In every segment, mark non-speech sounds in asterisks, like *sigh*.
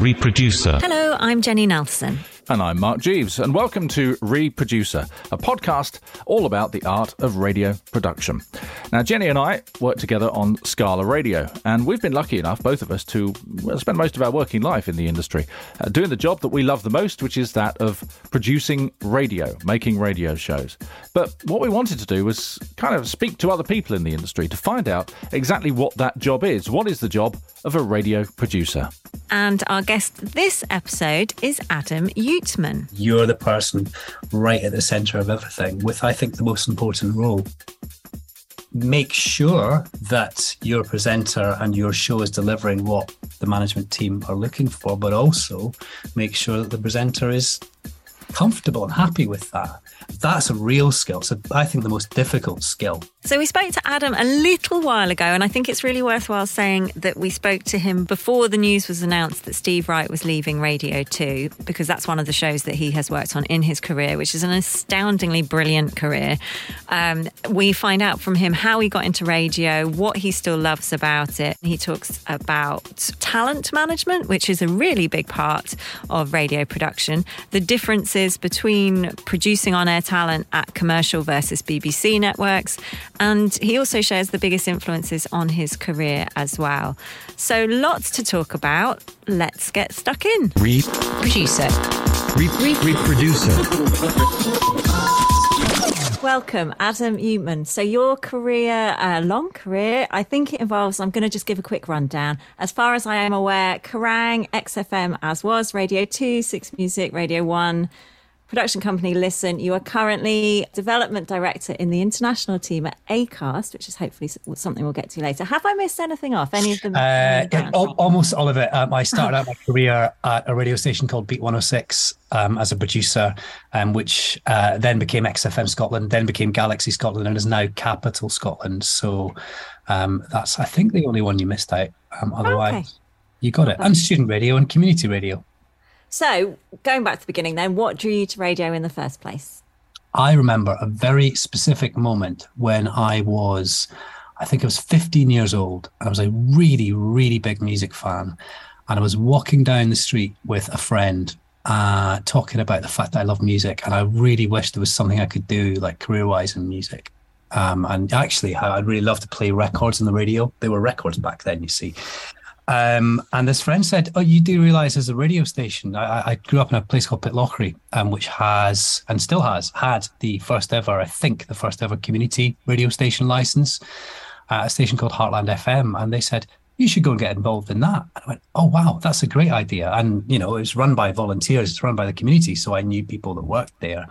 Reproducer. Hello, I'm Jenny Nelson. And I'm Mark Jeeves, and welcome to Reproducer, a podcast all about the art of radio production. Now, Jenny and I work together on Scala Radio, and we've been lucky enough, both of us, to spend most of our working life in the industry, uh, doing the job that we love the most, which is that of producing radio, making radio shows. But what we wanted to do was kind of speak to other people in the industry to find out exactly what that job is. What is the job of a radio producer? And our guest this episode is Adam You're the person right at the center of everything, with I think the most important role. Make sure that your presenter and your show is delivering what the management team are looking for, but also make sure that the presenter is comfortable and happy with that. That's a real skill. So I think the most difficult skill. So we spoke to Adam a little while ago, and I think it's really worthwhile saying that we spoke to him before the news was announced that Steve Wright was leaving Radio 2, because that's one of the shows that he has worked on in his career, which is an astoundingly brilliant career. Um, we find out from him how he got into radio, what he still loves about it. He talks about talent management, which is a really big part of radio production, the differences between producing on air talent at commercial versus BBC networks. And he also shares the biggest influences on his career as well. So lots to talk about. Let's get stuck in. Reproducer. Producer. Reproducer. Welcome, Adam Uytman. So, your career, a uh, long career, I think it involves, I'm going to just give a quick rundown. As far as I am aware, Kerrang, XFM as was, Radio 2, Six Music, Radio 1, production company Listen. You are currently development director in the international team at Acast, which is hopefully something we'll get to later. Have I missed anything off? Any of them? Uh, almost all of it. Um, I started out my career at a radio station called Beat 106 um, as a producer, um, which uh, then became XFM Scotland, then became Galaxy Scotland, and is now Capital Scotland. So um, that's, I think, the only one you missed out. Um, otherwise, okay. you got it. And student radio and community radio. So, going back to the beginning, then, what drew you to radio in the first place? I remember a very specific moment when I was, I think I was 15 years old, I was a really, really big music fan. And I was walking down the street with a friend, uh, talking about the fact that I love music, and I really wish there was something I could do, like career-wise in music. Um, and actually, I'd really love to play records on the radio. They were records back then, you see. Um, and this friend said, "Oh, you do realize there's a radio station. I, I grew up in a place called Pitlochry, um, which has and still has had the first ever, I think, the first ever community radio station license, uh, a station called Heartland FM. And they said." You should go and get involved in that. And I went, oh wow, that's a great idea. And you know, it was run by volunteers, it's run by the community, so I knew people that worked there.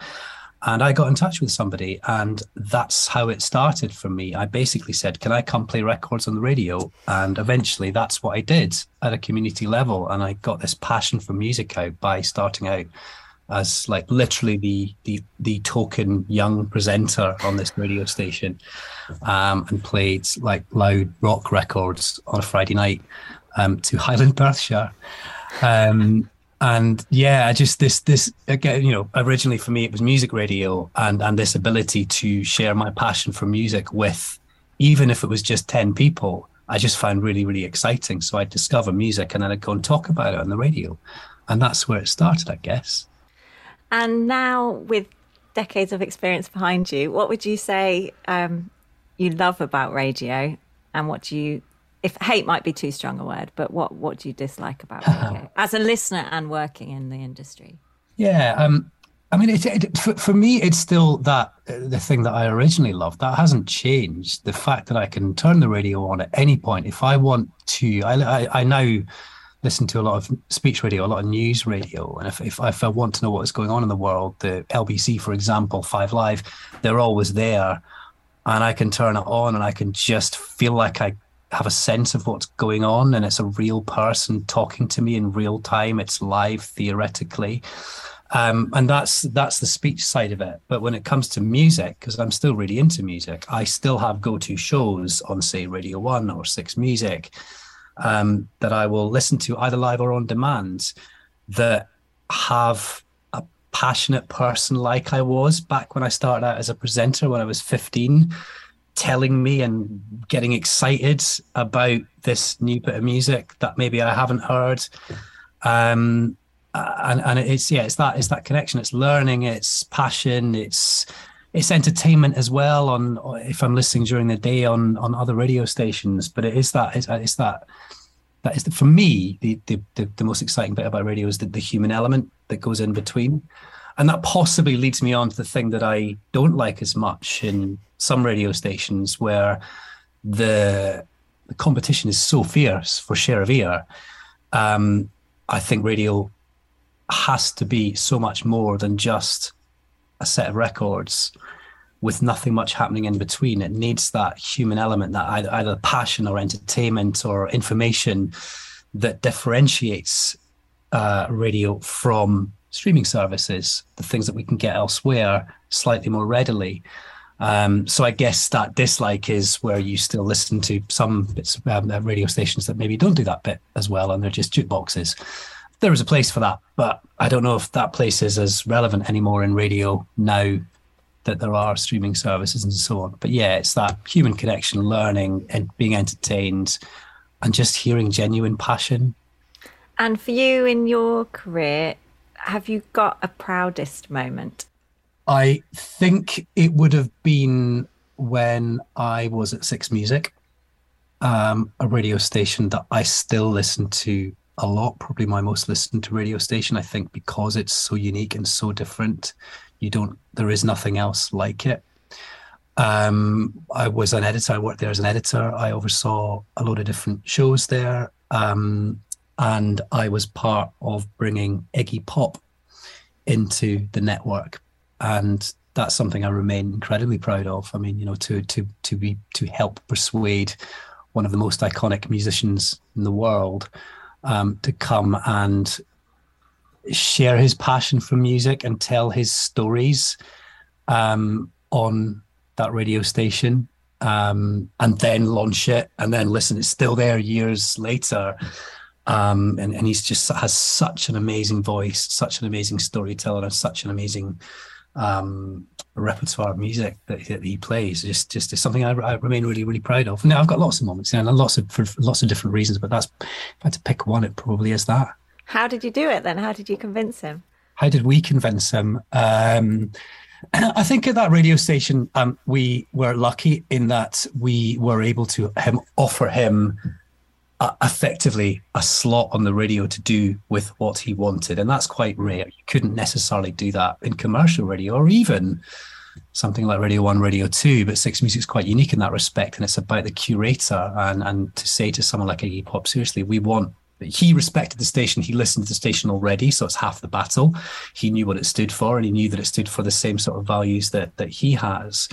And I got in touch with somebody, and that's how it started for me. I basically said, Can I come play records on the radio? And eventually, that's what I did at a community level. And I got this passion for music out by starting out as like literally the the the token young presenter on this radio station, um, and played like loud rock records on a Friday night um, to Highland Perthshire. Um, and yeah, I just this this again, you know, originally for me it was music radio and and this ability to share my passion for music with, even if it was just ten people, I just found really really exciting. So I'd discover music and then I'd go and talk about it on the radio, and that's where it started, I guess. And now, with decades of experience behind you, what would you say um, you love about radio, and what do you, if hate might be too strong a word, but what what do you dislike about *laughs* radio as a listener and working in the industry? Yeah, um, I mean, it, it, for, for me, it's still that uh, the thing that I originally loved that hasn't changed. The fact that I can turn the radio on at any point if I want to. I, I, I now listen to a lot of speech radio, a lot of news radio. And if, if, if I want to know what's going on in the world, the LBC, for example, Five Live, they're always there. And I can turn it on and I can just feel like I have a sense of what's going on. And it's a real person talking to me in real time. It's live theoretically. Um, and that's that's the speech side of it. But when it comes to music, because I'm still really into music, I still have go-to shows on, say, Radio One or Six Music, um, that I will listen to either live or on demand that have a passionate person like I was back when I started out as a presenter when I was 15, telling me and getting excited about this new bit of music that maybe I haven't heard. Um, and and it's yeah, it's that it's that connection. It's learning, it's passion, it's it's entertainment as well on if I'm listening during the day on on other radio stations. But it is that it's, it's that that is the, for me the, the, the most exciting bit about radio is the, the human element that goes in between, and that possibly leads me on to the thing that I don't like as much in some radio stations where the the competition is so fierce for share of ear. Um, I think radio has to be so much more than just a set of records with nothing much happening in between. It needs that human element, that either, either passion or entertainment or information that differentiates uh, radio from streaming services, the things that we can get elsewhere slightly more readily. Um, so I guess that dislike is where you still listen to some bits um, radio stations that maybe don't do that bit as well, and they're just jukeboxes. There is a place for that, but I don't know if that place is as relevant anymore in radio now that there are streaming services and so on. But yeah, it's that human connection, learning and being entertained, and just hearing genuine passion. And for you in your career, have you got a proudest moment? I think it would have been when I was at Six Music, um, a radio station that I still listen to a lot, probably my most listened to radio station, I think, because it's so unique and so different. You don't, there is nothing else like it. Um, I was an editor, I worked there as an editor. I oversaw a lot of different shows there. Um, and I was part of bringing Iggy Pop into the network and that's something I remain incredibly proud of. I mean, you know, to to to be to help persuade one of the most iconic musicians in the world um, to come and share his passion for music and tell his stories um, on that radio station, um, and then launch it, and then listen. It's still there years later. Um, and, and he's just has such an amazing voice, such an amazing storyteller, and such an amazing um, repertoire of music that, he plays. Just, just is something I, I, remain really, really proud of. Now I've got lots of moments, you know, and lots of for lots of different reasons, but that's if I had to pick one, it probably is that. How did you do it then? How did you convince him? How did we convince him? Um, *clears throat* I think at that radio station, um, we were lucky in that we were able to him, offer him effectively a slot on the radio to do with what he wanted. And that's quite rare. You couldn't necessarily do that in commercial radio or even something like Radio 1, Radio 2. But Six Music is quite unique in that respect. And it's about the curator and, and to say to someone like Iggy Pop, seriously, we want he respected the station. He listened to the station already, so it's half the battle. He knew what it stood for, and he knew that it stood for the same sort of values that that he has.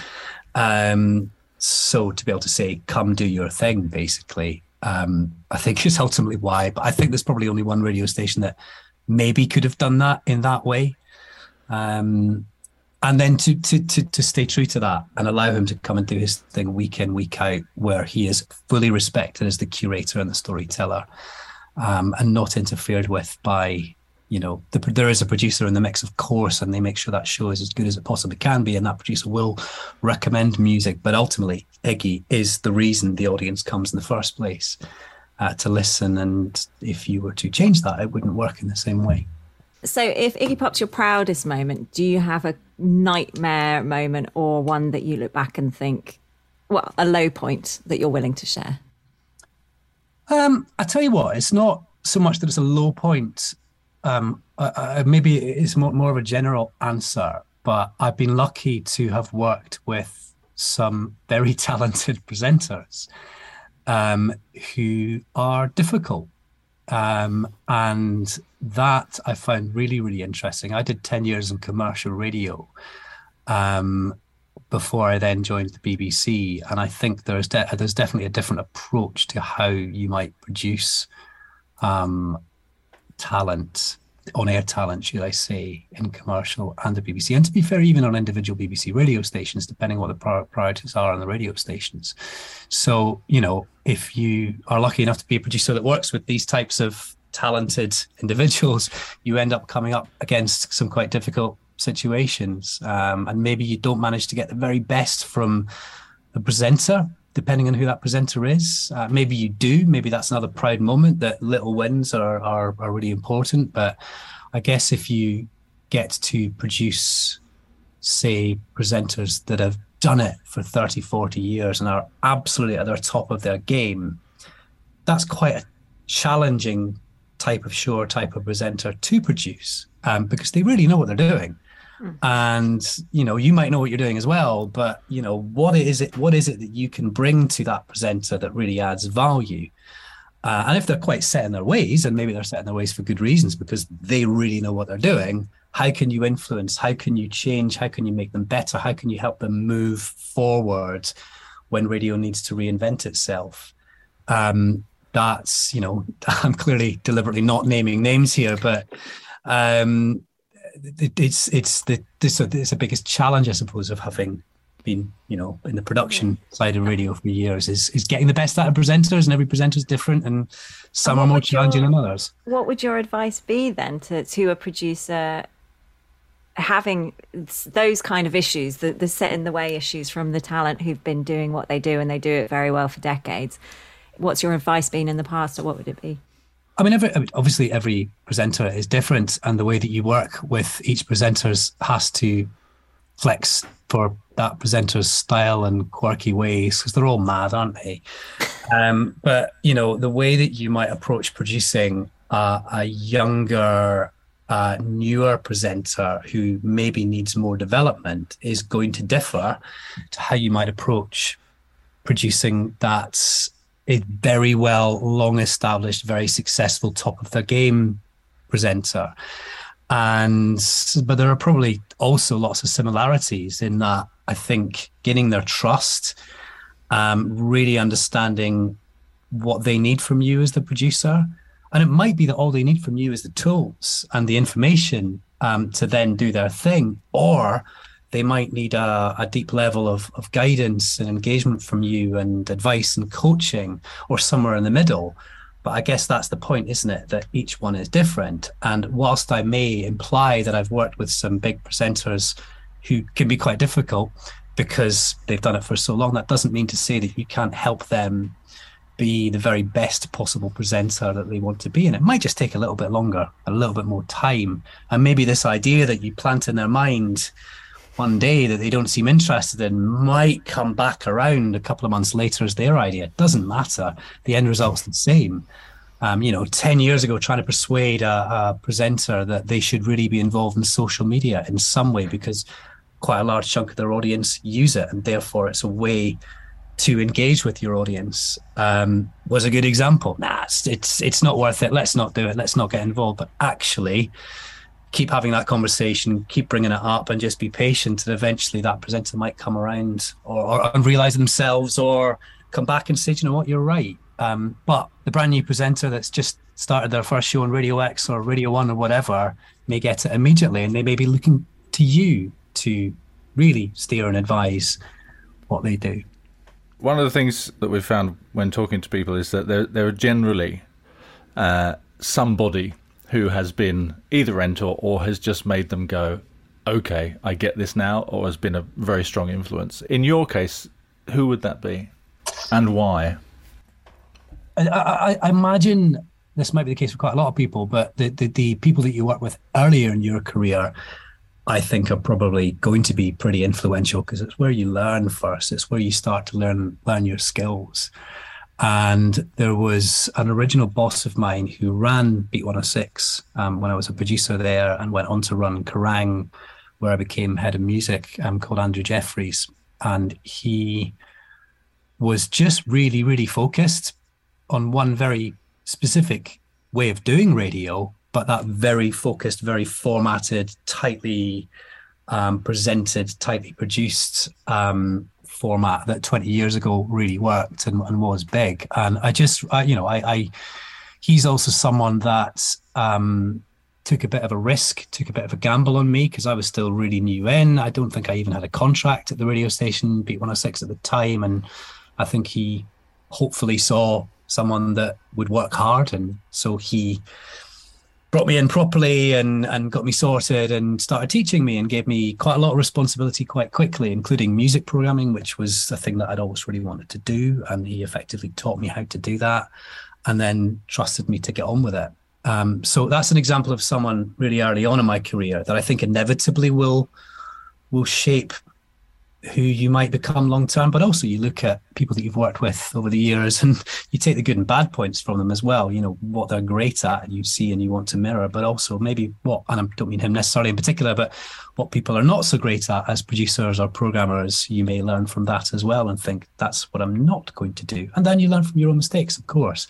Um, so to be able to say, "Come do your thing," basically, um, I think is ultimately why. But I think there's probably only one radio station that maybe could have done that in that way. Um, and then to, to to to stay true to that and allow him to come and do his thing week in week out where he is fully respected as the curator and the storyteller um, and not interfered with by you know the, there is a producer in the mix of course and they make sure that show is as good as it possibly can be and that producer will recommend music but ultimately iggy is the reason the audience comes in the first place uh, to listen and if you were to change that it wouldn't work in the same way so, if Iggy Pop's your proudest moment, do you have a nightmare moment or one that you look back and think, well, a low point that you're willing to share? Um, I tell you what, it's not so much that it's a low point. Um, uh, maybe it's more, more of a general answer, but I've been lucky to have worked with some very *laughs* talented presenters um, who are difficult um, and that I found really, really interesting. I did 10 years in commercial radio um, before I then joined the BBC. And I think there's, de- there's definitely a different approach to how you might produce um, talent on air talent, should I say, in commercial and the BBC. And to be fair, even on individual BBC radio stations, depending what the priorities are on the radio stations. So, you know, if you are lucky enough to be a producer that works with these types of talented *laughs* individuals, you end up coming up against some quite difficult situations. Um, and maybe you don't manage to get the very best from the presenter depending on who that presenter is. Uh, maybe you do. Maybe that's another proud moment that little wins are, are, are really important. But I guess if you get to produce, say, presenters that have done it for 30, 40 years and are absolutely at the top of their game, that's quite a challenging type of show or type of presenter to produce um, because they really know what they're doing. And you know you might know what you're doing as well but you know what is it what is it that you can bring to that presenter that really adds value? Uh, and if they're quite set in their ways and maybe they're set in their ways for good reasons because they really know what they're doing how can you influence? How can you change? How can you make them better? How can you help them move forward when radio needs to reinvent itself? Um, that's you know *laughs* i'm clearly deliberately not naming names here but um, it's it's the uh, this is the biggest challenge, I suppose, of having been you know in the production side of radio for years is is getting the best out of presenters, and every presenter is different, and some and are more challenging your, than others. What would your advice be then to to a producer? having those kind of issues the, the set in the way issues from the talent who've been doing what they do and they do it very well for decades what's your advice been in the past or what would it be I mean, every, obviously every presenter is different, and the way that you work with each presenters has to flex for that presenter's style and quirky ways because they're all mad, aren't they? Um, but you know, the way that you might approach producing uh, a younger, uh, newer presenter who maybe needs more development is going to differ to how you might approach producing that a very well, long established, very successful top of the game presenter. And but there are probably also lots of similarities in that I think gaining their trust, um, really understanding what they need from you as the producer. And it might be that all they need from you is the tools and the information um, to then do their thing, or they might need a, a, deep level of, of guidance and engagement from you and advice and coaching or somewhere in the middle. But I guess that's the point, isn't it? That each one is different. And whilst I may imply that I've worked with some big presenters who can be quite difficult because they've done it for so long, that doesn't mean to say that you can't help them be the very best possible presenter that they want to be. And it might just take a little bit longer, a little bit more time. And maybe this idea that you plant in their mind one day that they don't seem interested in might come back around a couple of months later as their idea. It doesn't matter. The end result's the same. Um, you know, 10 years ago, trying to persuade a, a, presenter that they should really be involved in social media in some way because quite a large chunk of their audience use it and therefore it's a way to engage with your audience um, was a good example. Nah, it's, it's it's not worth it. Let's not do it. Let's not get involved. But actually, keep having that conversation, keep bringing it up, and just be patient. And eventually, that presenter might come around or, or realize themselves, or come back and say, you know what, you're right. Um, but the brand new presenter that's just started their first show on Radio X or Radio One or whatever may get it immediately, and they may be looking to you to really steer and advise what they do. One of the things that we've found when talking to people is that there, there are generally uh, somebody who has been either mentor or has just made them go, okay, I get this now, or has been a very strong influence. In your case, who would that be and why? I, I, I imagine this might be the case for quite a lot of people, but the, the, the people that you work with earlier in your career, I think are probably going to be pretty influential because it's where you learn first. It's where you start to learn learn your skills. And there was an original boss of mine who ran Beat 106 um, when I was a producer there and went on to run Kerrang, where I became head of music, um, called Andrew Jeffries. And he was just really, really focused on one very specific way of doing radio, but that very focused, very formatted, tightly um, presented, tightly produced um, format that 20 years ago really worked and, and was big. And I just, I, you know, I, I, he's also someone that um, took a bit of a risk, took a bit of a gamble on me because I was still really new in. I don't think I even had a contract at the radio station, Beat 106 at the time. And I think he hopefully saw someone that would work hard. And so he, brought me in properly and and got me sorted and started teaching me and gave me quite a lot of responsibility quite quickly, including music programming, which was a thing that I'd always really wanted to do. And he effectively taught me how to do that, and then trusted me to get on with it. Um, so that's an example of someone really early on in my career that I think inevitably will will shape who you might become long term, but also you look at people that you've worked with over the years and you take the good and bad points from them as well. You know, what they're great at and you see and you want to mirror, but also maybe what, and I don't mean him necessarily in particular, but what people are not so great at as producers or programmers, you may learn from that as well and think that's what I'm not going to do. And then you learn from your own mistakes, of course.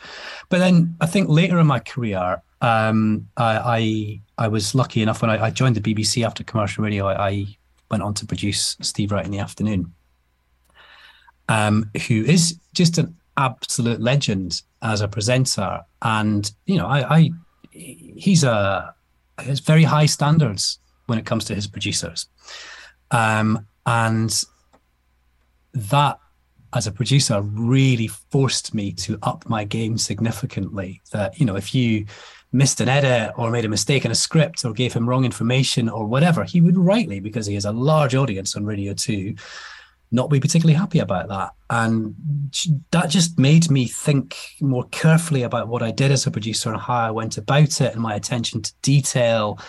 But then I think later in my career, um, I, I, I was lucky enough when I, I, joined the BBC after commercial radio. I, I went on to produce Steve Wright in the afternoon, um, who is just an absolute legend as a presenter. And you know, I, I he's a has very high standards when it comes to his producers, um, and that as a producer really forced me to up my game significantly. That you know, if you missed an edit or made a mistake in a script or gave him wrong information or whatever, he would rightly, because he has a large audience on Radio 2, not be particularly happy about that. And that just made me think more carefully about what I did as a producer and how I went about it and my attention to detail.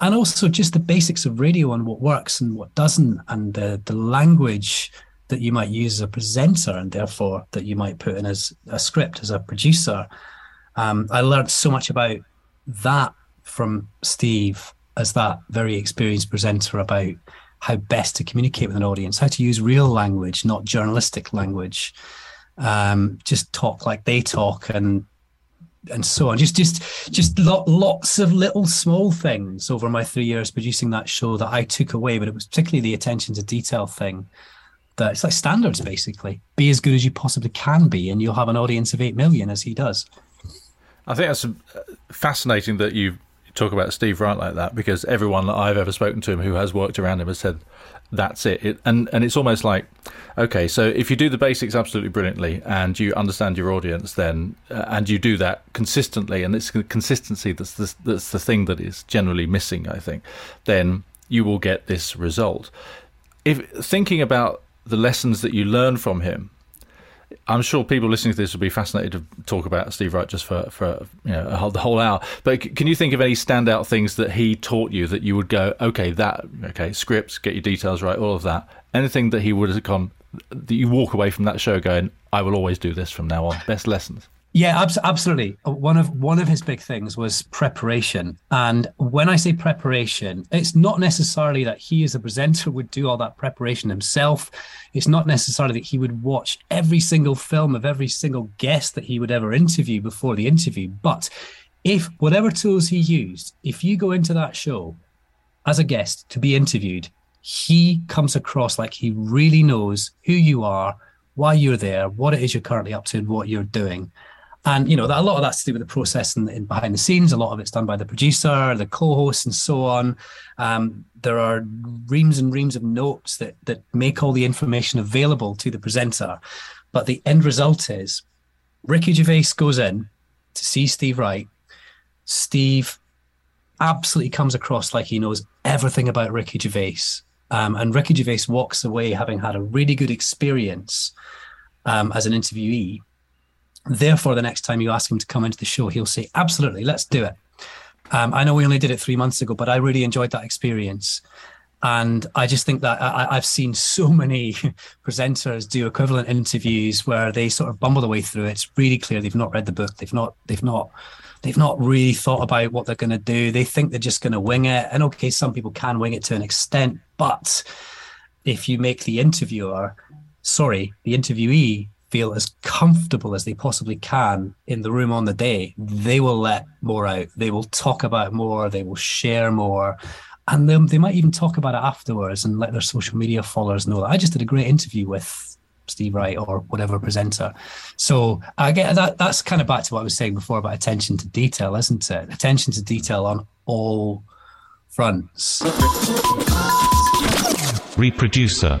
And also just the basics of radio and what works and what doesn't, and the, the language that you might use as a presenter and therefore that you might put in as a script as a producer um, I learned so much about that from Steve as that very experienced presenter about how best to communicate with an audience, how to use real language, not journalistic language. Um, just talk like they talk and and so on. Just just just lo- lots of little small things over my three years producing that show that I took away, but it was particularly the attention to detail thing. That it's like standards basically. Be as good as you possibly can be, and you'll have an audience of eight million as he does. I think that's uh, fascinating that you talk about Steve Wright like that because everyone that I've ever spoken to him who has worked around him has said that's it. it. and and it's almost like okay so if you do the basics absolutely brilliantly and you understand your audience then uh, and you do that consistently and it's consistency that's the, that's the thing that is generally missing I think then you will get this result if thinking about the lessons that you learn from him I'm sure people listening to this will be fascinated to talk about Steve Wright just for for you know whole, the whole hour. But can you think of any standout things that he taught you that you would go, okay, that okay, scripts, get your details right, all of that. Anything that he would have gone that you walk away from that show going, I will always do this from now on. Best lessons. Yeah, abs- absolutely. One of one of his big things was preparation, and when I say preparation, it's not necessarily that he as a presenter would do all that preparation himself. It's not necessarily that he would watch every single film of every single guest that he would ever interview before the interview. But if whatever tools he used, if you go into that show as a guest to be interviewed, he comes across like he really knows who you are, why you're there, what it is you're currently up to, and what you're doing And you know that a lot of that's to do with the process and, behind the scenes. A lot of it's done by the producer, the co-host, and so on. Um, there are reams and reams of notes that that make all the information available to the presenter. But the end result is Ricky Gervais goes in to see Steve Wright. Steve absolutely comes across like he knows everything about Ricky Gervais. Um, and Ricky Gervais walks away having had a really good experience um, as an interviewee. Therefore, the next time you ask him to come into the show, he'll say, Absolutely, let's do it. Um, I know we only did it three months ago, but I really enjoyed that experience. And I just think that I, have seen so many *laughs* presenters do equivalent interviews where they sort of bumble their way through. It's really clear they've not read the book. They've not. They've not. They've not really thought about what they're going to do. They think they're just going to wing it. And okay, some people can wing it to an extent, but if you make the interviewer, sorry, the interviewee feel as comfortable as they possibly can in the room on the day, they will let more out. They will talk about more. They will share more and they, they might even talk about it afterwards and let their social media followers know that I just did a great interview with Steve Wright or whatever presenter. So I get that. That's kind of back to what I was saying before about attention to detail, isn't it? Attention to detail on all fronts. Reproducer.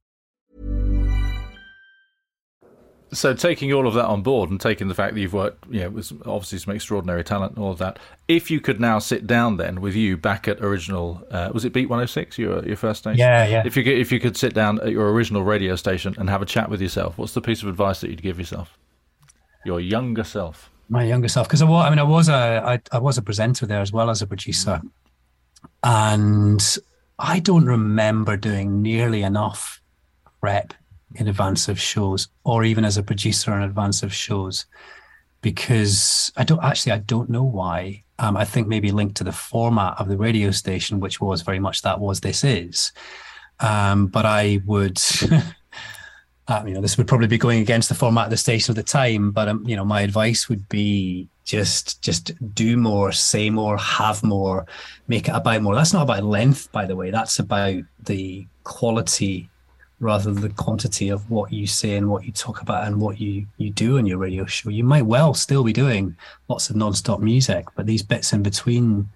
So taking all of that on board and taking the fact that you've worked, you know, with obviously some extraordinary talent and all of that. If you could now sit down then with you back at original, uh, was it Beat 106, your your first station? Yeah, yeah. If you could, if you could sit down at your original radio station and have a chat with yourself, what's the piece of advice that you'd give yourself, your younger self? My younger self, because I, was, I mean, I was a, I, I was a presenter there as well as a producer, and I don't remember doing nearly enough prep in advance of shows or even as a producer in advance of shows because I don't actually I don't know why. Um, I think maybe linked to the format of the radio station, which was very much that was this is. Um, but I would, *laughs* uh, you know, this would probably be going against the format of the station at the time. But um, you know, my advice would be just just do more, say more, have more, make it about more. That's not about length, by the way. That's about the quality rather the quantity of what you say and what you talk about and what you you do on your radio show. You might well still be doing lots of non-stop music, but these bits in between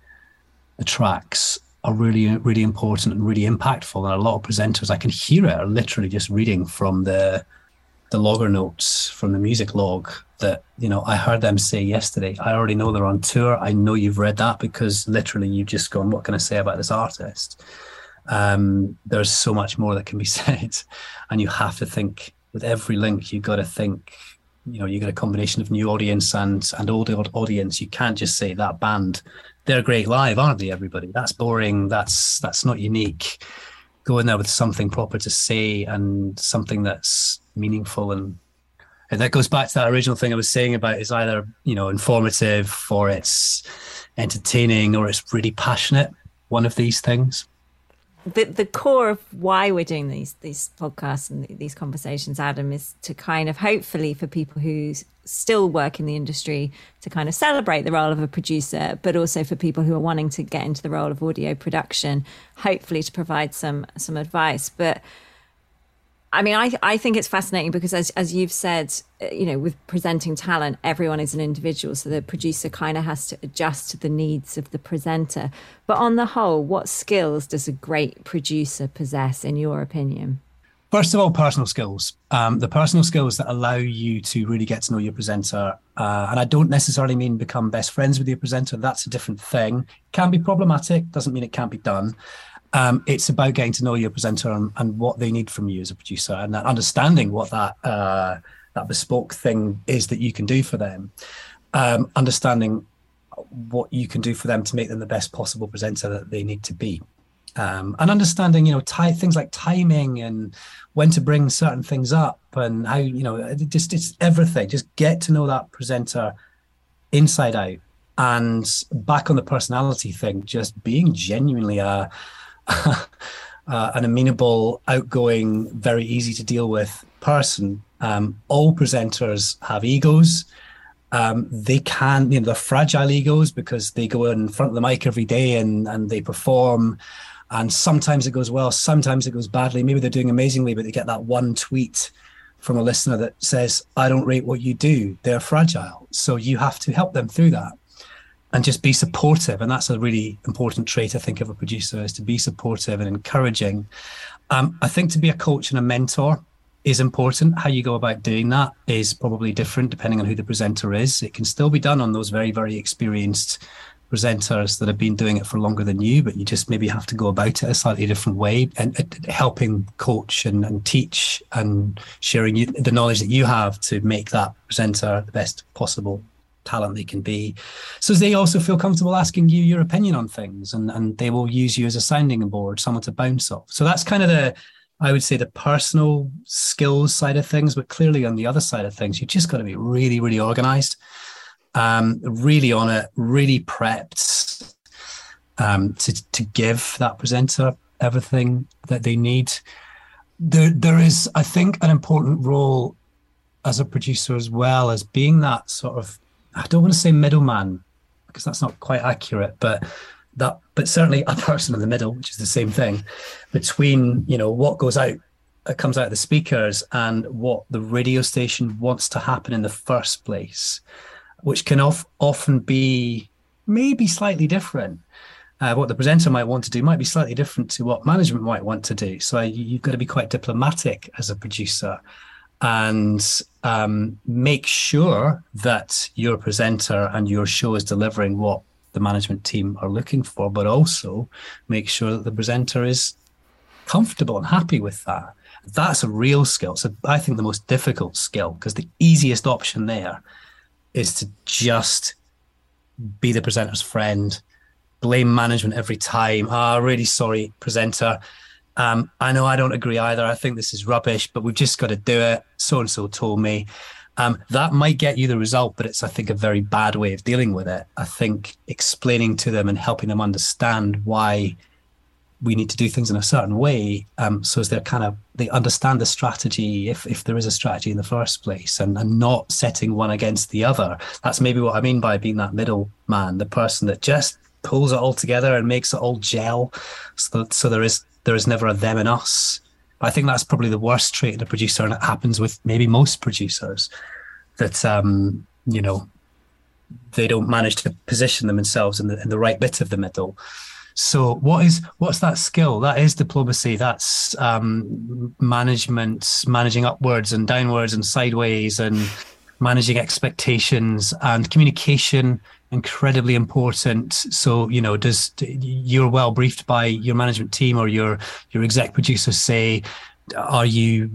the tracks are really really important and really impactful. And a lot of presenters, I can hear it, are literally just reading from the the logger notes from the music log that you know I heard them say yesterday. I already know they're on tour. I know you've read that because literally you've just gone, what can I say about this artist? Um, there's so much more that can be *laughs* said, and you have to think with every link. You've got to think. You know, you get a combination of new audience and and old audience. You can't just say that band, they're great live, aren't they? Everybody, that's boring. That's that's not unique. Go in there with something proper to say and something that's meaningful and and that goes back to that original thing I was saying about is either you know informative or it's entertaining or it's really passionate. One of these things the the core of why we're doing these these podcasts and these conversations, Adam, is to kind of hopefully for people who still work in the industry to kind of celebrate the role of a producer, but also for people who are wanting to get into the role of audio production, hopefully to provide some some advice. But I mean, I I think it's fascinating because as as you've said, uh, you know, with presenting talent, everyone is an individual, so the producer kind of has to adjust to the needs of the presenter. But on the whole, what skills does a great producer possess, in your opinion? First of all, personal skills. Um, the personal skills that allow you to really get to know your presenter. Uh, and I don't necessarily mean become best friends with your presenter. That's a different thing. Can be problematic, doesn't mean it can't be done. Um, it's about getting to know your presenter and, and, what they need from you as a producer and understanding what that uh, that bespoke thing is that you can do for them. Um, understanding what you can do for them to make them the best possible presenter that they need to be um, and understanding you know tie, things like timing and when to bring certain things up and how you know just it's everything just get to know that presenter inside out and back on the personality thing just being genuinely a uh, *laughs* an amenable outgoing very easy to deal with person um, all presenters have egos um, they can, you know, they're fragile egos because they go in front of the mic every day and and they perform and sometimes it goes well, sometimes it goes badly. Maybe they're doing amazingly, but they get that one tweet from a listener that says, I don't rate what you do. They're fragile. So you have to help them through that and just be supportive. And that's a really important trait, I think, of a producer is to be supportive and encouraging. Um, I think to be a coach and a mentor is important. How you go about doing that is probably different depending on who the presenter is. It can still be done on those very, very experienced presenters that have been doing it for longer than you, but you just maybe have to go about it a slightly different way and, and helping coach and, and teach and sharing the knowledge that you have to make that presenter the best possible talent they can be. So they also feel comfortable asking you your opinion on things and, and they will use you as a sounding board, someone to bounce off. So that's kind of the, I would say the personal skills side of things, but clearly on the other side of things, you just got to be really, really organized um, really on it, really prepped um, to to give that presenter everything that they need. There, there is, I think, an important role as a producer as well as being that sort of. I don't want to say middleman because that's not quite accurate, but that, but certainly *laughs* a person in the middle, which is the same thing, between you know what goes out that comes out of the speakers and what the radio station wants to happen in the first place which can of, often be maybe slightly different. Uh, what the presenter might want to do might be slightly different to what management might want to do. So you've got to be quite diplomatic as a producer and um, make sure that your presenter and your show is delivering what the management team are looking for, but also make sure that the presenter is comfortable and happy with that. That's a real skill. So I think the most difficult skill, because the easiest option there is to just be the presenter's friend, blame management every time. Ah, really sorry, presenter. Um, I know I don't agree either. I think this is rubbish, but we've just got to do it. So and so told me. Um, that might get you the result, but it's, I think, a very bad way of dealing with it. I think explaining to them and helping them understand why we need to do things in a certain way um, so as they're kind of they understand the strategy if if there is a strategy in the first place and, and not setting one against the other that's maybe what i mean by being that middle man the person that just pulls it all together and makes it all gel so, that, so there is there is never a them and us i think that's probably the worst trait in a producer and it happens with maybe most producers that um you know they don't manage to position themselves in the in the right bit of the middle so what is what's that skill? That is diplomacy. That's um, management, managing upwards and downwards and sideways, and managing expectations and communication. Incredibly important. So you know, does you're well briefed by your management team or your your exec producer say, are you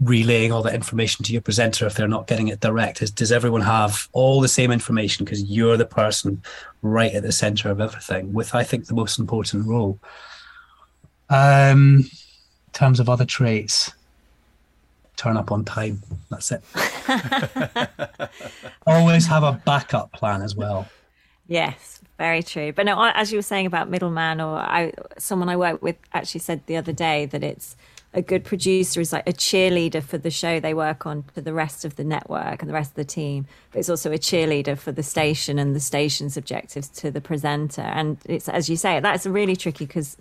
relaying all that information to your presenter if they're not getting it direct? Is, does everyone have all the same information because you're the person right at the center of everything? With I think the most important role. Um, in terms of other traits, turn up on time. That's it. *laughs* Always have a backup plan as well. Yes, very true. But no, as you were saying about middleman, or I, someone I work with actually said the other day that it's a good producer is like a cheerleader for the show they work on for the rest of the network and the rest of the team but it's also a cheerleader for the station and the station's objectives to the presenter and it's as you say that's really tricky because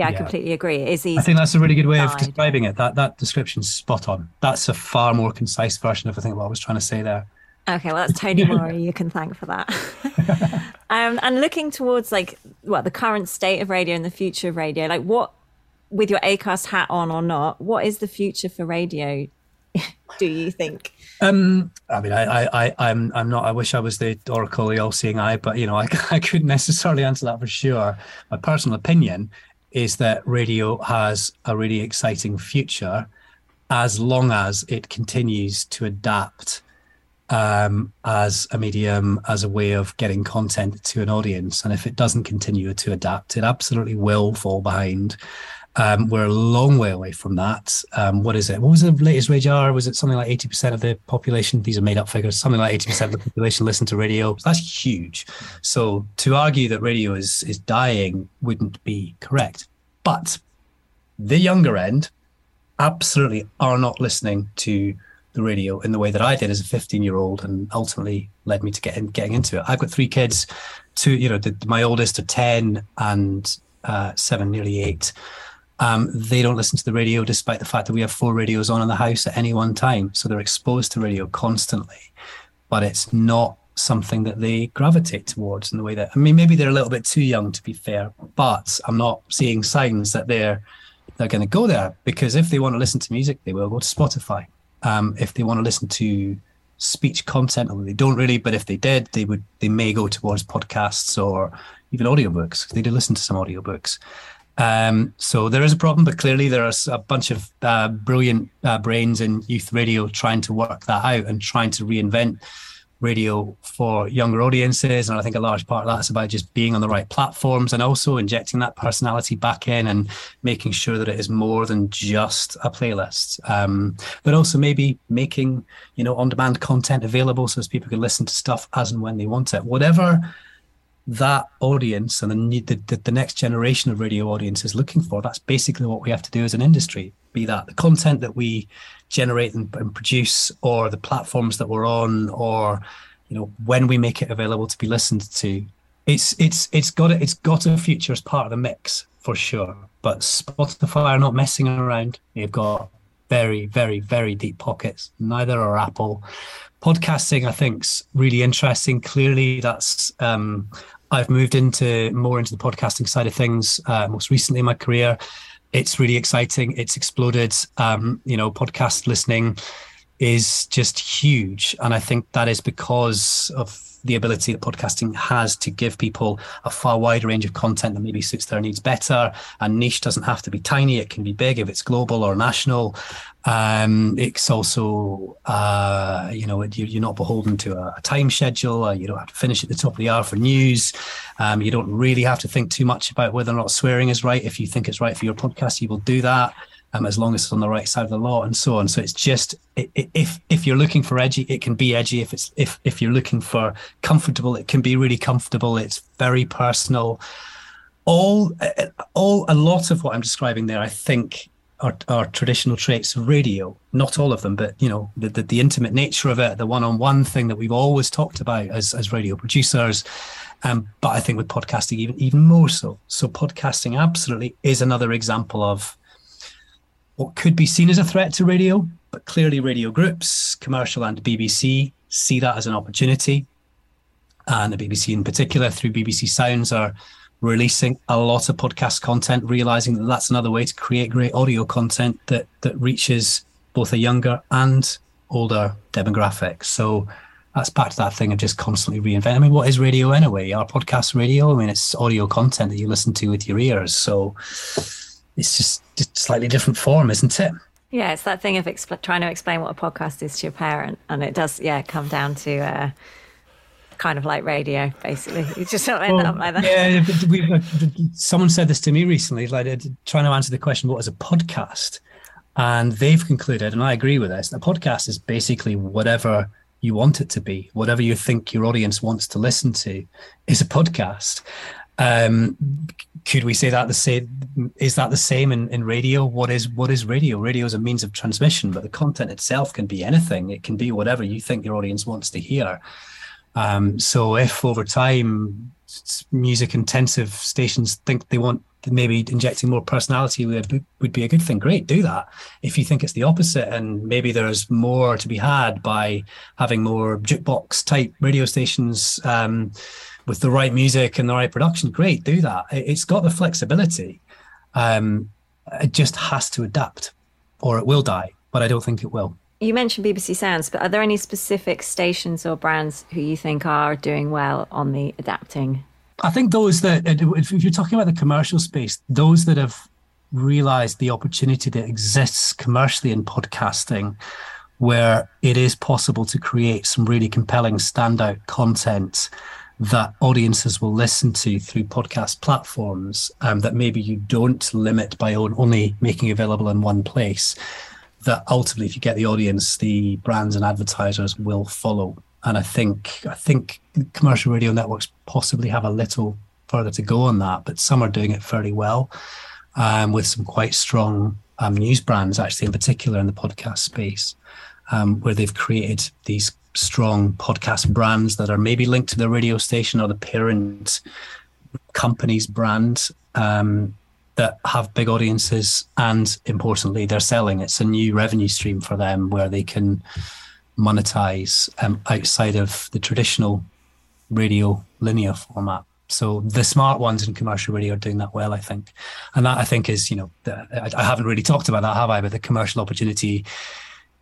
yeah, yeah, I completely agree. It is easy. I think that's a really good way of describing it. That that description's spot on. That's a far more concise version of I think what I was trying to say there. Okay, well that's Tony *laughs* Maury you can thank for that. *laughs* um, and looking towards like what the current state of radio and the future of radio, like what with your Acast hat on or not, what is the future for radio? *laughs* do you think? Um, I mean, I, I, I, am I'm not. I wish I was the oracle, the all-seeing eye, but you know, I, I couldn't necessarily answer that for sure. My personal opinion is that radio has a really exciting future, as long as it continues to adapt um, as a medium, as a way of getting content to an audience. And if it doesn't continue to adapt, it absolutely will fall behind. Um, we're a long way away from that. Um, what is it? What was the latest RAJAR? Was it something like 80% of the population? These are made up figures. Something like 80% of the population listen to radio. That's huge. So to argue that radio is, is dying wouldn't be correct. But the younger end absolutely are not listening to the radio in the way that I did as a 15 year old and ultimately led me to get in, getting into it. I've got three kids, two, you know, the, my oldest are 10 and uh, seven, nearly eight. Um, they don't listen to the radio despite the fact that we have four radios on in the house at any one time. So they're exposed to radio constantly, but it's not something that they gravitate towards in the way that, I mean, maybe they're a little bit too young to be fair, but I'm not seeing signs that they're, they're going to go there because if they want to listen to music, they will go to Spotify. Um, if they want to listen to speech content, or they don't really, but if they did, they would, they may go towards podcasts or even audiobooks. They do listen to some audiobooks. Um, so there is a problem, but clearly there are a bunch of uh, brilliant uh, brains in youth radio trying to work that out and trying to reinvent radio for younger audiences. And I think a large part of that's about just being on the right platforms and also injecting that personality back in and making sure that it is more than just a playlist. Um, but also maybe making, you know, on-demand content available so as people can listen to stuff as and when they want it. Whatever that audience and the, the, the next generation of radio audience is looking for. That's basically what we have to do as an industry. Be that the content that we generate and, and produce, or the platforms that we're on, or you know when we make it available to be listened to. It's it's it's got a, it's got a future as part of the mix for sure. But Spotify are not messing around. They've got very very very deep pockets. Neither are Apple podcasting i think's really interesting clearly that's um, I've moved into more into the podcasting side of things uh, most recently in my career. It's really exciting. It's exploded. Um, you know, podcast listening is just huge, and I think that is because of the ability that podcasting has to give people a far wider range of content that maybe suits their needs better. And niche doesn't have to be tiny; it can be big if it's global or national. Um, it's also, uh, you know, you're not beholden to a, time schedule. you don't have to finish at the top of the hour for news. Um, you don't really have to think too much about whether or not swearing is right. If you think it's right for your podcast, you will do that um, as long as it's on the right side of the law and so on. So it's just if if you're looking for edgy, it can be edgy. If it's if if you're looking for comfortable, it can be really comfortable. It's very personal. All all a lot of what I'm describing there, I think. Are, are traditional traits of radio not all of them but you know the, the, the intimate nature of it the one-on-one thing that we've always talked about as, as radio producers um, but I think with podcasting even even more so. So podcasting absolutely is another example of what could be seen as a threat to radio, but clearly radio groups, commercial and BBC, see that as an opportunity. And the BBC in particular, through BBC Sounds, are releasing a lot of podcast content, realizing that that's another way to create great audio content that that reaches both a younger and older demographic. So that's back to that thing of just constantly reinventing. I mean, what is radio anyway? Our podcast radio? I mean, it's audio content that you listen to with your ears. So it's just, just slightly different form, isn't it? Yeah, it's that thing of exp- trying to explain what a podcast is to your parent, and it does, yeah, come down to uh, kind of like radio, basically. *laughs* You just don't end well, up like that. Yeah, we, someone said this to me recently, like trying to answer the question, "What is a podcast?" And they've concluded, and I agree with this. A podcast is basically whatever you want it to be, whatever you think your audience wants to listen to, is a podcast. Um, could we say that the same? Is that the same in, in radio? What is what is radio? Radio is a means of transmission, but the content itself can be anything. It can be whatever you think your audience wants to hear. Um, so if over time music intensive stations think they want maybe injecting more personality would, would be a good thing great do that if you think it's the opposite and maybe there's more to be had by having more jukebox type radio stations um, with the right music and the right production, great, do that. It's got the flexibility. Um, it just has to adapt or it will die, but I don't think it will. You mentioned BBC Sounds, but are there any specific stations or brands who you think are doing well on the adapting? I think those that, if you're talking about the commercial space, those that have realized the opportunity that exists commercially in podcasting, where it is possible to create some really compelling standout content that audiences will listen to through podcast platforms um, that maybe you don't limit by only making available in one place that ultimately if you get the audience the brands and advertisers will follow. And i think i think commercial radio networks possibly have a little further to go on that but some are doing it fairly well um, with some quite strong um, news brands actually in particular in the podcast space um, where they've created these strong podcast brands that are maybe linked to the radio station or the parent company's brand um, that have big audiences and importantly they're selling. It's a new revenue stream for them where they can monetize um, outside of the traditional radio linear format. So the smart ones in commercial radio are doing that well i think. And that i think is you know I haven't really talked about that have i? But the commercial opportunity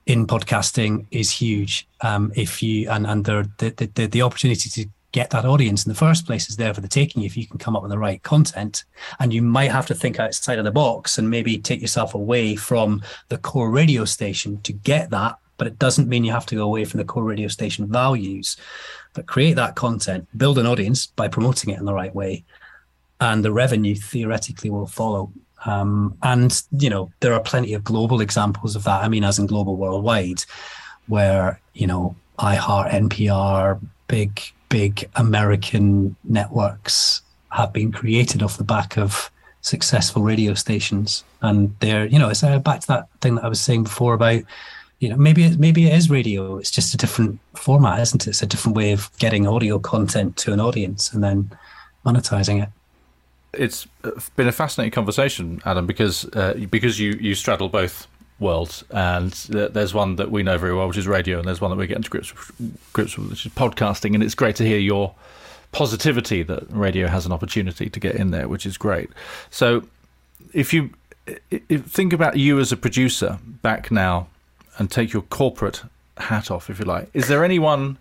in podcasting is huge. Um, if you and and the, the the the opportunity to get that audience in the first place is there for the taking if you can come up with the right content. And you might have to think outside of the box and maybe take yourself away from the core radio station to get that but it doesn't mean you have to go away from the core radio station values. But create that content build an audience by promoting it in the right way and the revenue theoretically will follow um, and you know there are plenty of global examples of that. I mean, as in global worldwide, where you know iHeart, NPR, big big American networks have been created off the back of successful radio stations, and they're you know it's uh, back to that thing that I was saying before about you know maybe maybe it is radio. It's just a different format, isn't it? It's a different way of getting audio content to an audience and then monetizing it it's been a fascinating conversation, Adam, because uh, because you you straddle both worlds, and there's one that we know very well, which is radio, and there's one that we're getting to grips grips with, which is podcasting, and it's great to hear your positivity that radio has an opportunity to get in there, which is great. So, if you if, think about you as a producer back now, and take your corporate hat off, if you like, is there anyone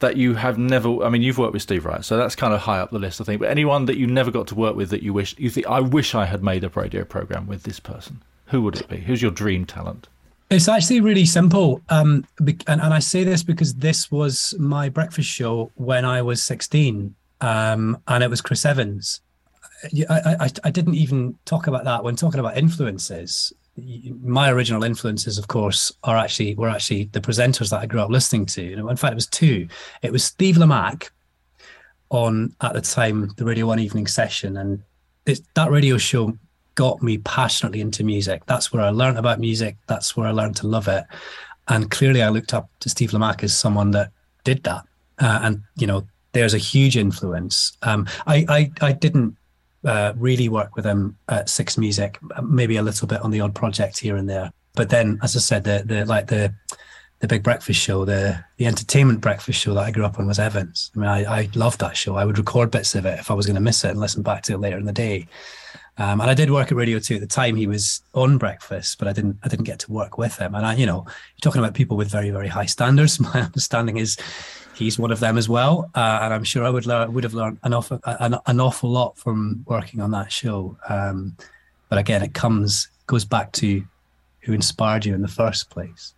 that you have never? I mean, you've worked with Steve Wright, so that's kind of high up the list, I think. But anyone that you never got to work with that you wish you think I wish I had made a radio program with this person. Who would it be? Who's your dream talent? It's actually really simple, um, and, and I say this because this was my breakfast show when I was sixteen, um, and it was Chris Evans. I, I, I didn't even talk about that when talking about influences my original influences, of course, are actually were actually the presenters that I grew up listening to. In fact, it was two. It was Steve Lamacq on at the time the Radio One evening session, and that radio show got me passionately into music. That's where I learned about music. That's where I learned to love it. And clearly, I looked up to Steve Lamacq as someone that did that. Uh, and you know, there's a huge influence. Um, I, I I didn't uh, really work with him at Six Music, maybe a little bit on the odd project here and there. But then, as I said, the the like the the big breakfast show, the the entertainment breakfast show that I grew up on was Evans. I mean, I, I loved that show. I would record bits of it if I was going to miss it and listen back to it later in the day. Um, and I did work at Radio Two at the time. He was on breakfast, but I didn't. I didn't get to work with him. And I, you know, you're talking about people with very, very high standards. *laughs* My understanding is he's one of them as well. Uh, and I'm sure I would learn, would have learned an awful, an, an awful lot from working on that show. Um, but again, it comes goes back to who inspired you in the first place.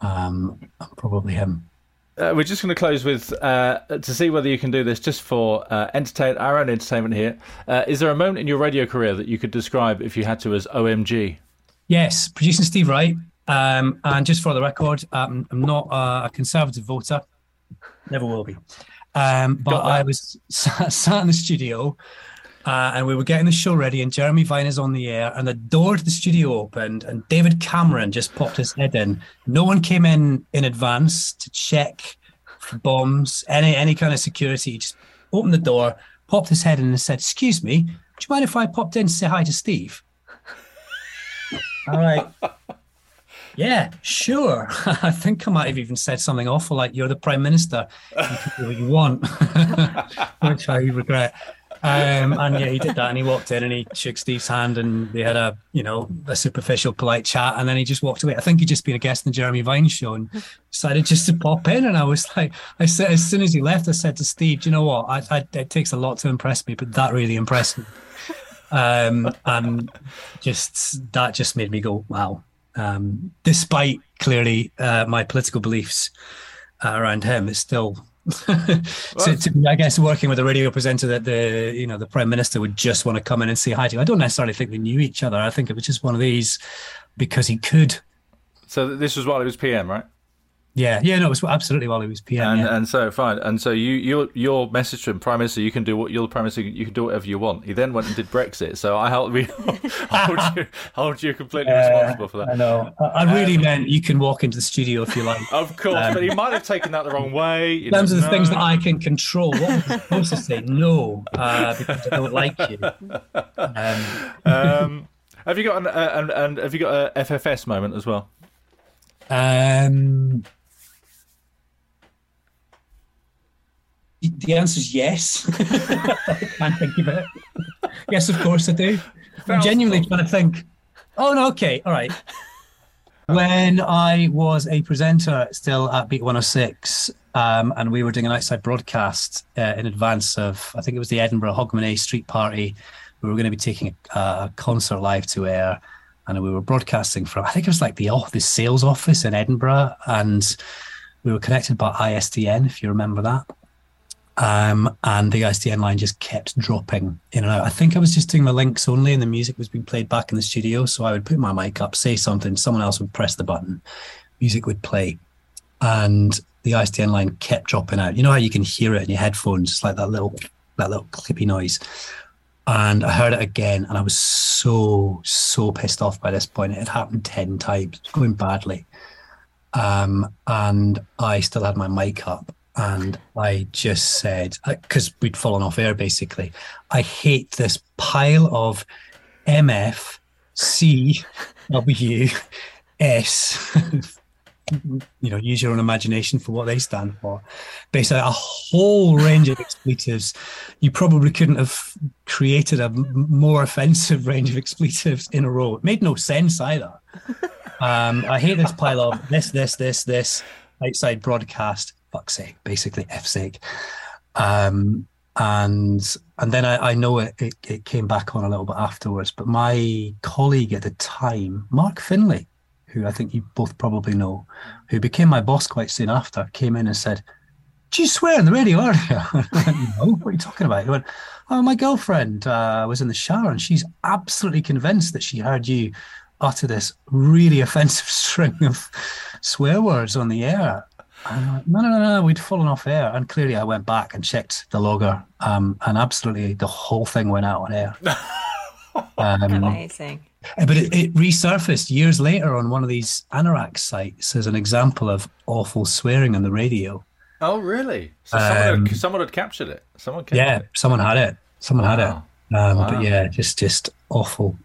Um, probably him. Uh, we're just going to close with uh, to see whether you can do this just for uh, entertain our own entertainment here. Uh, is there a moment in your radio career that you could describe, if you had to, as OMG? Yes, producing Steve Wright. Um, and just for the record, um, I'm not a conservative voter. Never will be. Um, but I was *laughs* sat, sat in the studio uh, and we were getting the show ready, and Jeremy Vine is on the air, and the door to the studio opened, and David Cameron just popped his head in. No one came in in advance to check for bombs, any any kind of security. He just opened the door, popped his head in, and said, "Excuse me, do you mind if I popped in to say hi to Steve?" All right. *laughs* Yeah, sure. *laughs* I think I might have even said something awful like, "You're the prime minister. You can do what you want," *laughs* which I regret. Um, and yeah, he did that, and he walked in and he shook Steve's hand, and they had a you know a superficial, polite chat, and then he just walked away. I think he'd just been a guest in the Jeremy Vine show and decided just to pop in. And I was like, I said as soon as he left, I said to Steve, "Do you know what? I, I, it takes a lot to impress me, but that really impressed me." Um, and just that just made me go, "Wow!" Um, despite clearly uh, my political beliefs uh, around him, it's still so *laughs* to me, I guess working with a radio presenter that the you know the prime minister would just want to come in and say hi to. I don't necessarily think they knew each other. I think it was just one of these because he could. So this was while he was PM, right? Yeah, yeah, no, it was absolutely while he was PM. And, yeah. and so fine, and so you your your message to him, Prime Minister, you can do what you're the Prime Minister, you can do whatever you want. He then went and did Brexit, so I hold, *laughs* we hold you hold you completely Uh, responsible for that. I know. I, I really meant you can walk into the studio if you like. Of course, Um, but he might have taken that the wrong way. You In terms of the things that I can control, what was I supposed to say? No, uh, because I don't like you. Um, *laughs* um, have you got an uh, and, and have you got a FFS moment as well? Um, the answer is yes. I *laughs* can't think of it. Yes, of course I do. I'm genuinely trying to think. Oh no, okay, all right. When I was a presenter still at Beat 106, um, and we were doing an outside broadcast uh, in advance of, I think it was the Edinburgh Hogmanay Street Party. We were going to be taking a, a concert live to air, and we were broadcasting from, I think it was like the oh, the sales office in Edinburgh, and we were connected by ISDN, if you remember that. Um, and the ISDN line just kept dropping in and out. I think I was just doing the links only, and the music was being played back in the studio. So I would put my mic up, say something, someone else would press the button, music would play, and the ISDN line kept dropping out. You know how you can hear it in your headphones, just like that little that little clippy noise. And I heard it again, and I was so so pissed off by this point. It had happened ten times, going badly, um, and I still had my mic up, and I just said, because we'd fallen off air basically, I hate this pile of MF, C, W, S. *laughs* you know, use your own imagination for what they stand for. Basically, a whole range of expletives. You probably couldn't have created a more offensive range of expletives in a row. It made no sense either. Um, I hate this pile of this, this, this, this outside broadcast. Fuck's sake, basically F sake. Um, and and then I, I know it, it it came back on a little bit afterwards. But my colleague at the time, Mark Finley, who I think you both probably know, who became my boss quite soon after, came in and said, "Did you swear on the radio earlier?" *laughs* I went, no, what are you talking about? He went, "Oh, my girlfriend uh, was in the shower and she's absolutely convinced that she heard you utter this really offensive *laughs* string of swear words on the air." And I went, no, no, no, no, we'd fallen off air. And clearly I went back and checked the logger, um, and absolutely the whole thing went out on air. *laughs* Um, Amazing. uh, But it, it resurfaced years later on one of these Anorak sites as an example of awful swearing on the radio. Oh, really? So someone, Um, had, someone had captured it. Someone captured Yeah, it. someone had it. Someone had it. Um, Wow. But yeah, just just awful,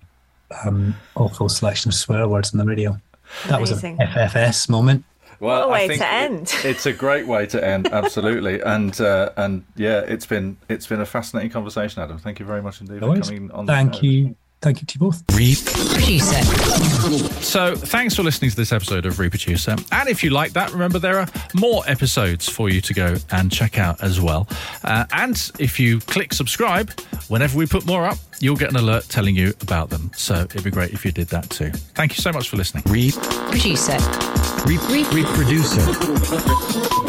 um, awful selection of swear words on the radio. That was Amazing. a FFS moment. Well, What a I way think to it- *laughs* it's a great way to end, *laughs* absolutely, and uh, and yeah, it's been it's been a fascinating conversation, Adam. Thank you very much indeed No for coming on. the Thank show. you. Thank you to you both. Reproducer. So, thanks for listening to this episode of Reproducer. And if you like that, remember there are more episodes for you to go and check out as well. Uh, and if you click subscribe, whenever we put more up, you'll get an alert telling you about them. So, it'd be great if you did that too. Thank you so much for listening. Reproducer. Re- reproducer.